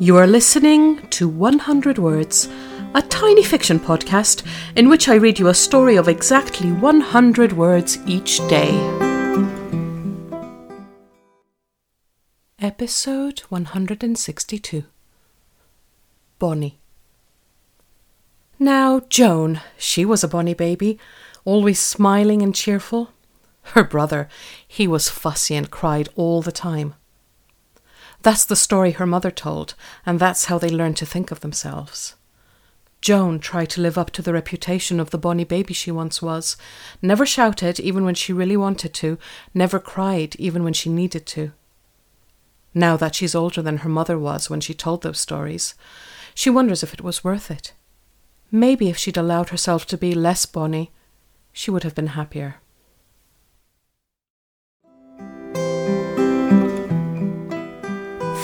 You are listening to 100 Words, a tiny fiction podcast in which I read you a story of exactly 100 words each day. Episode 162 Bonny. Now, Joan, she was a bonny baby, always smiling and cheerful. Her brother, he was fussy and cried all the time. That's the story her mother told, and that's how they learned to think of themselves. Joan tried to live up to the reputation of the bonny baby she once was, never shouted even when she really wanted to, never cried even when she needed to. Now that she's older than her mother was when she told those stories, she wonders if it was worth it. Maybe if she'd allowed herself to be less bonny, she would have been happier.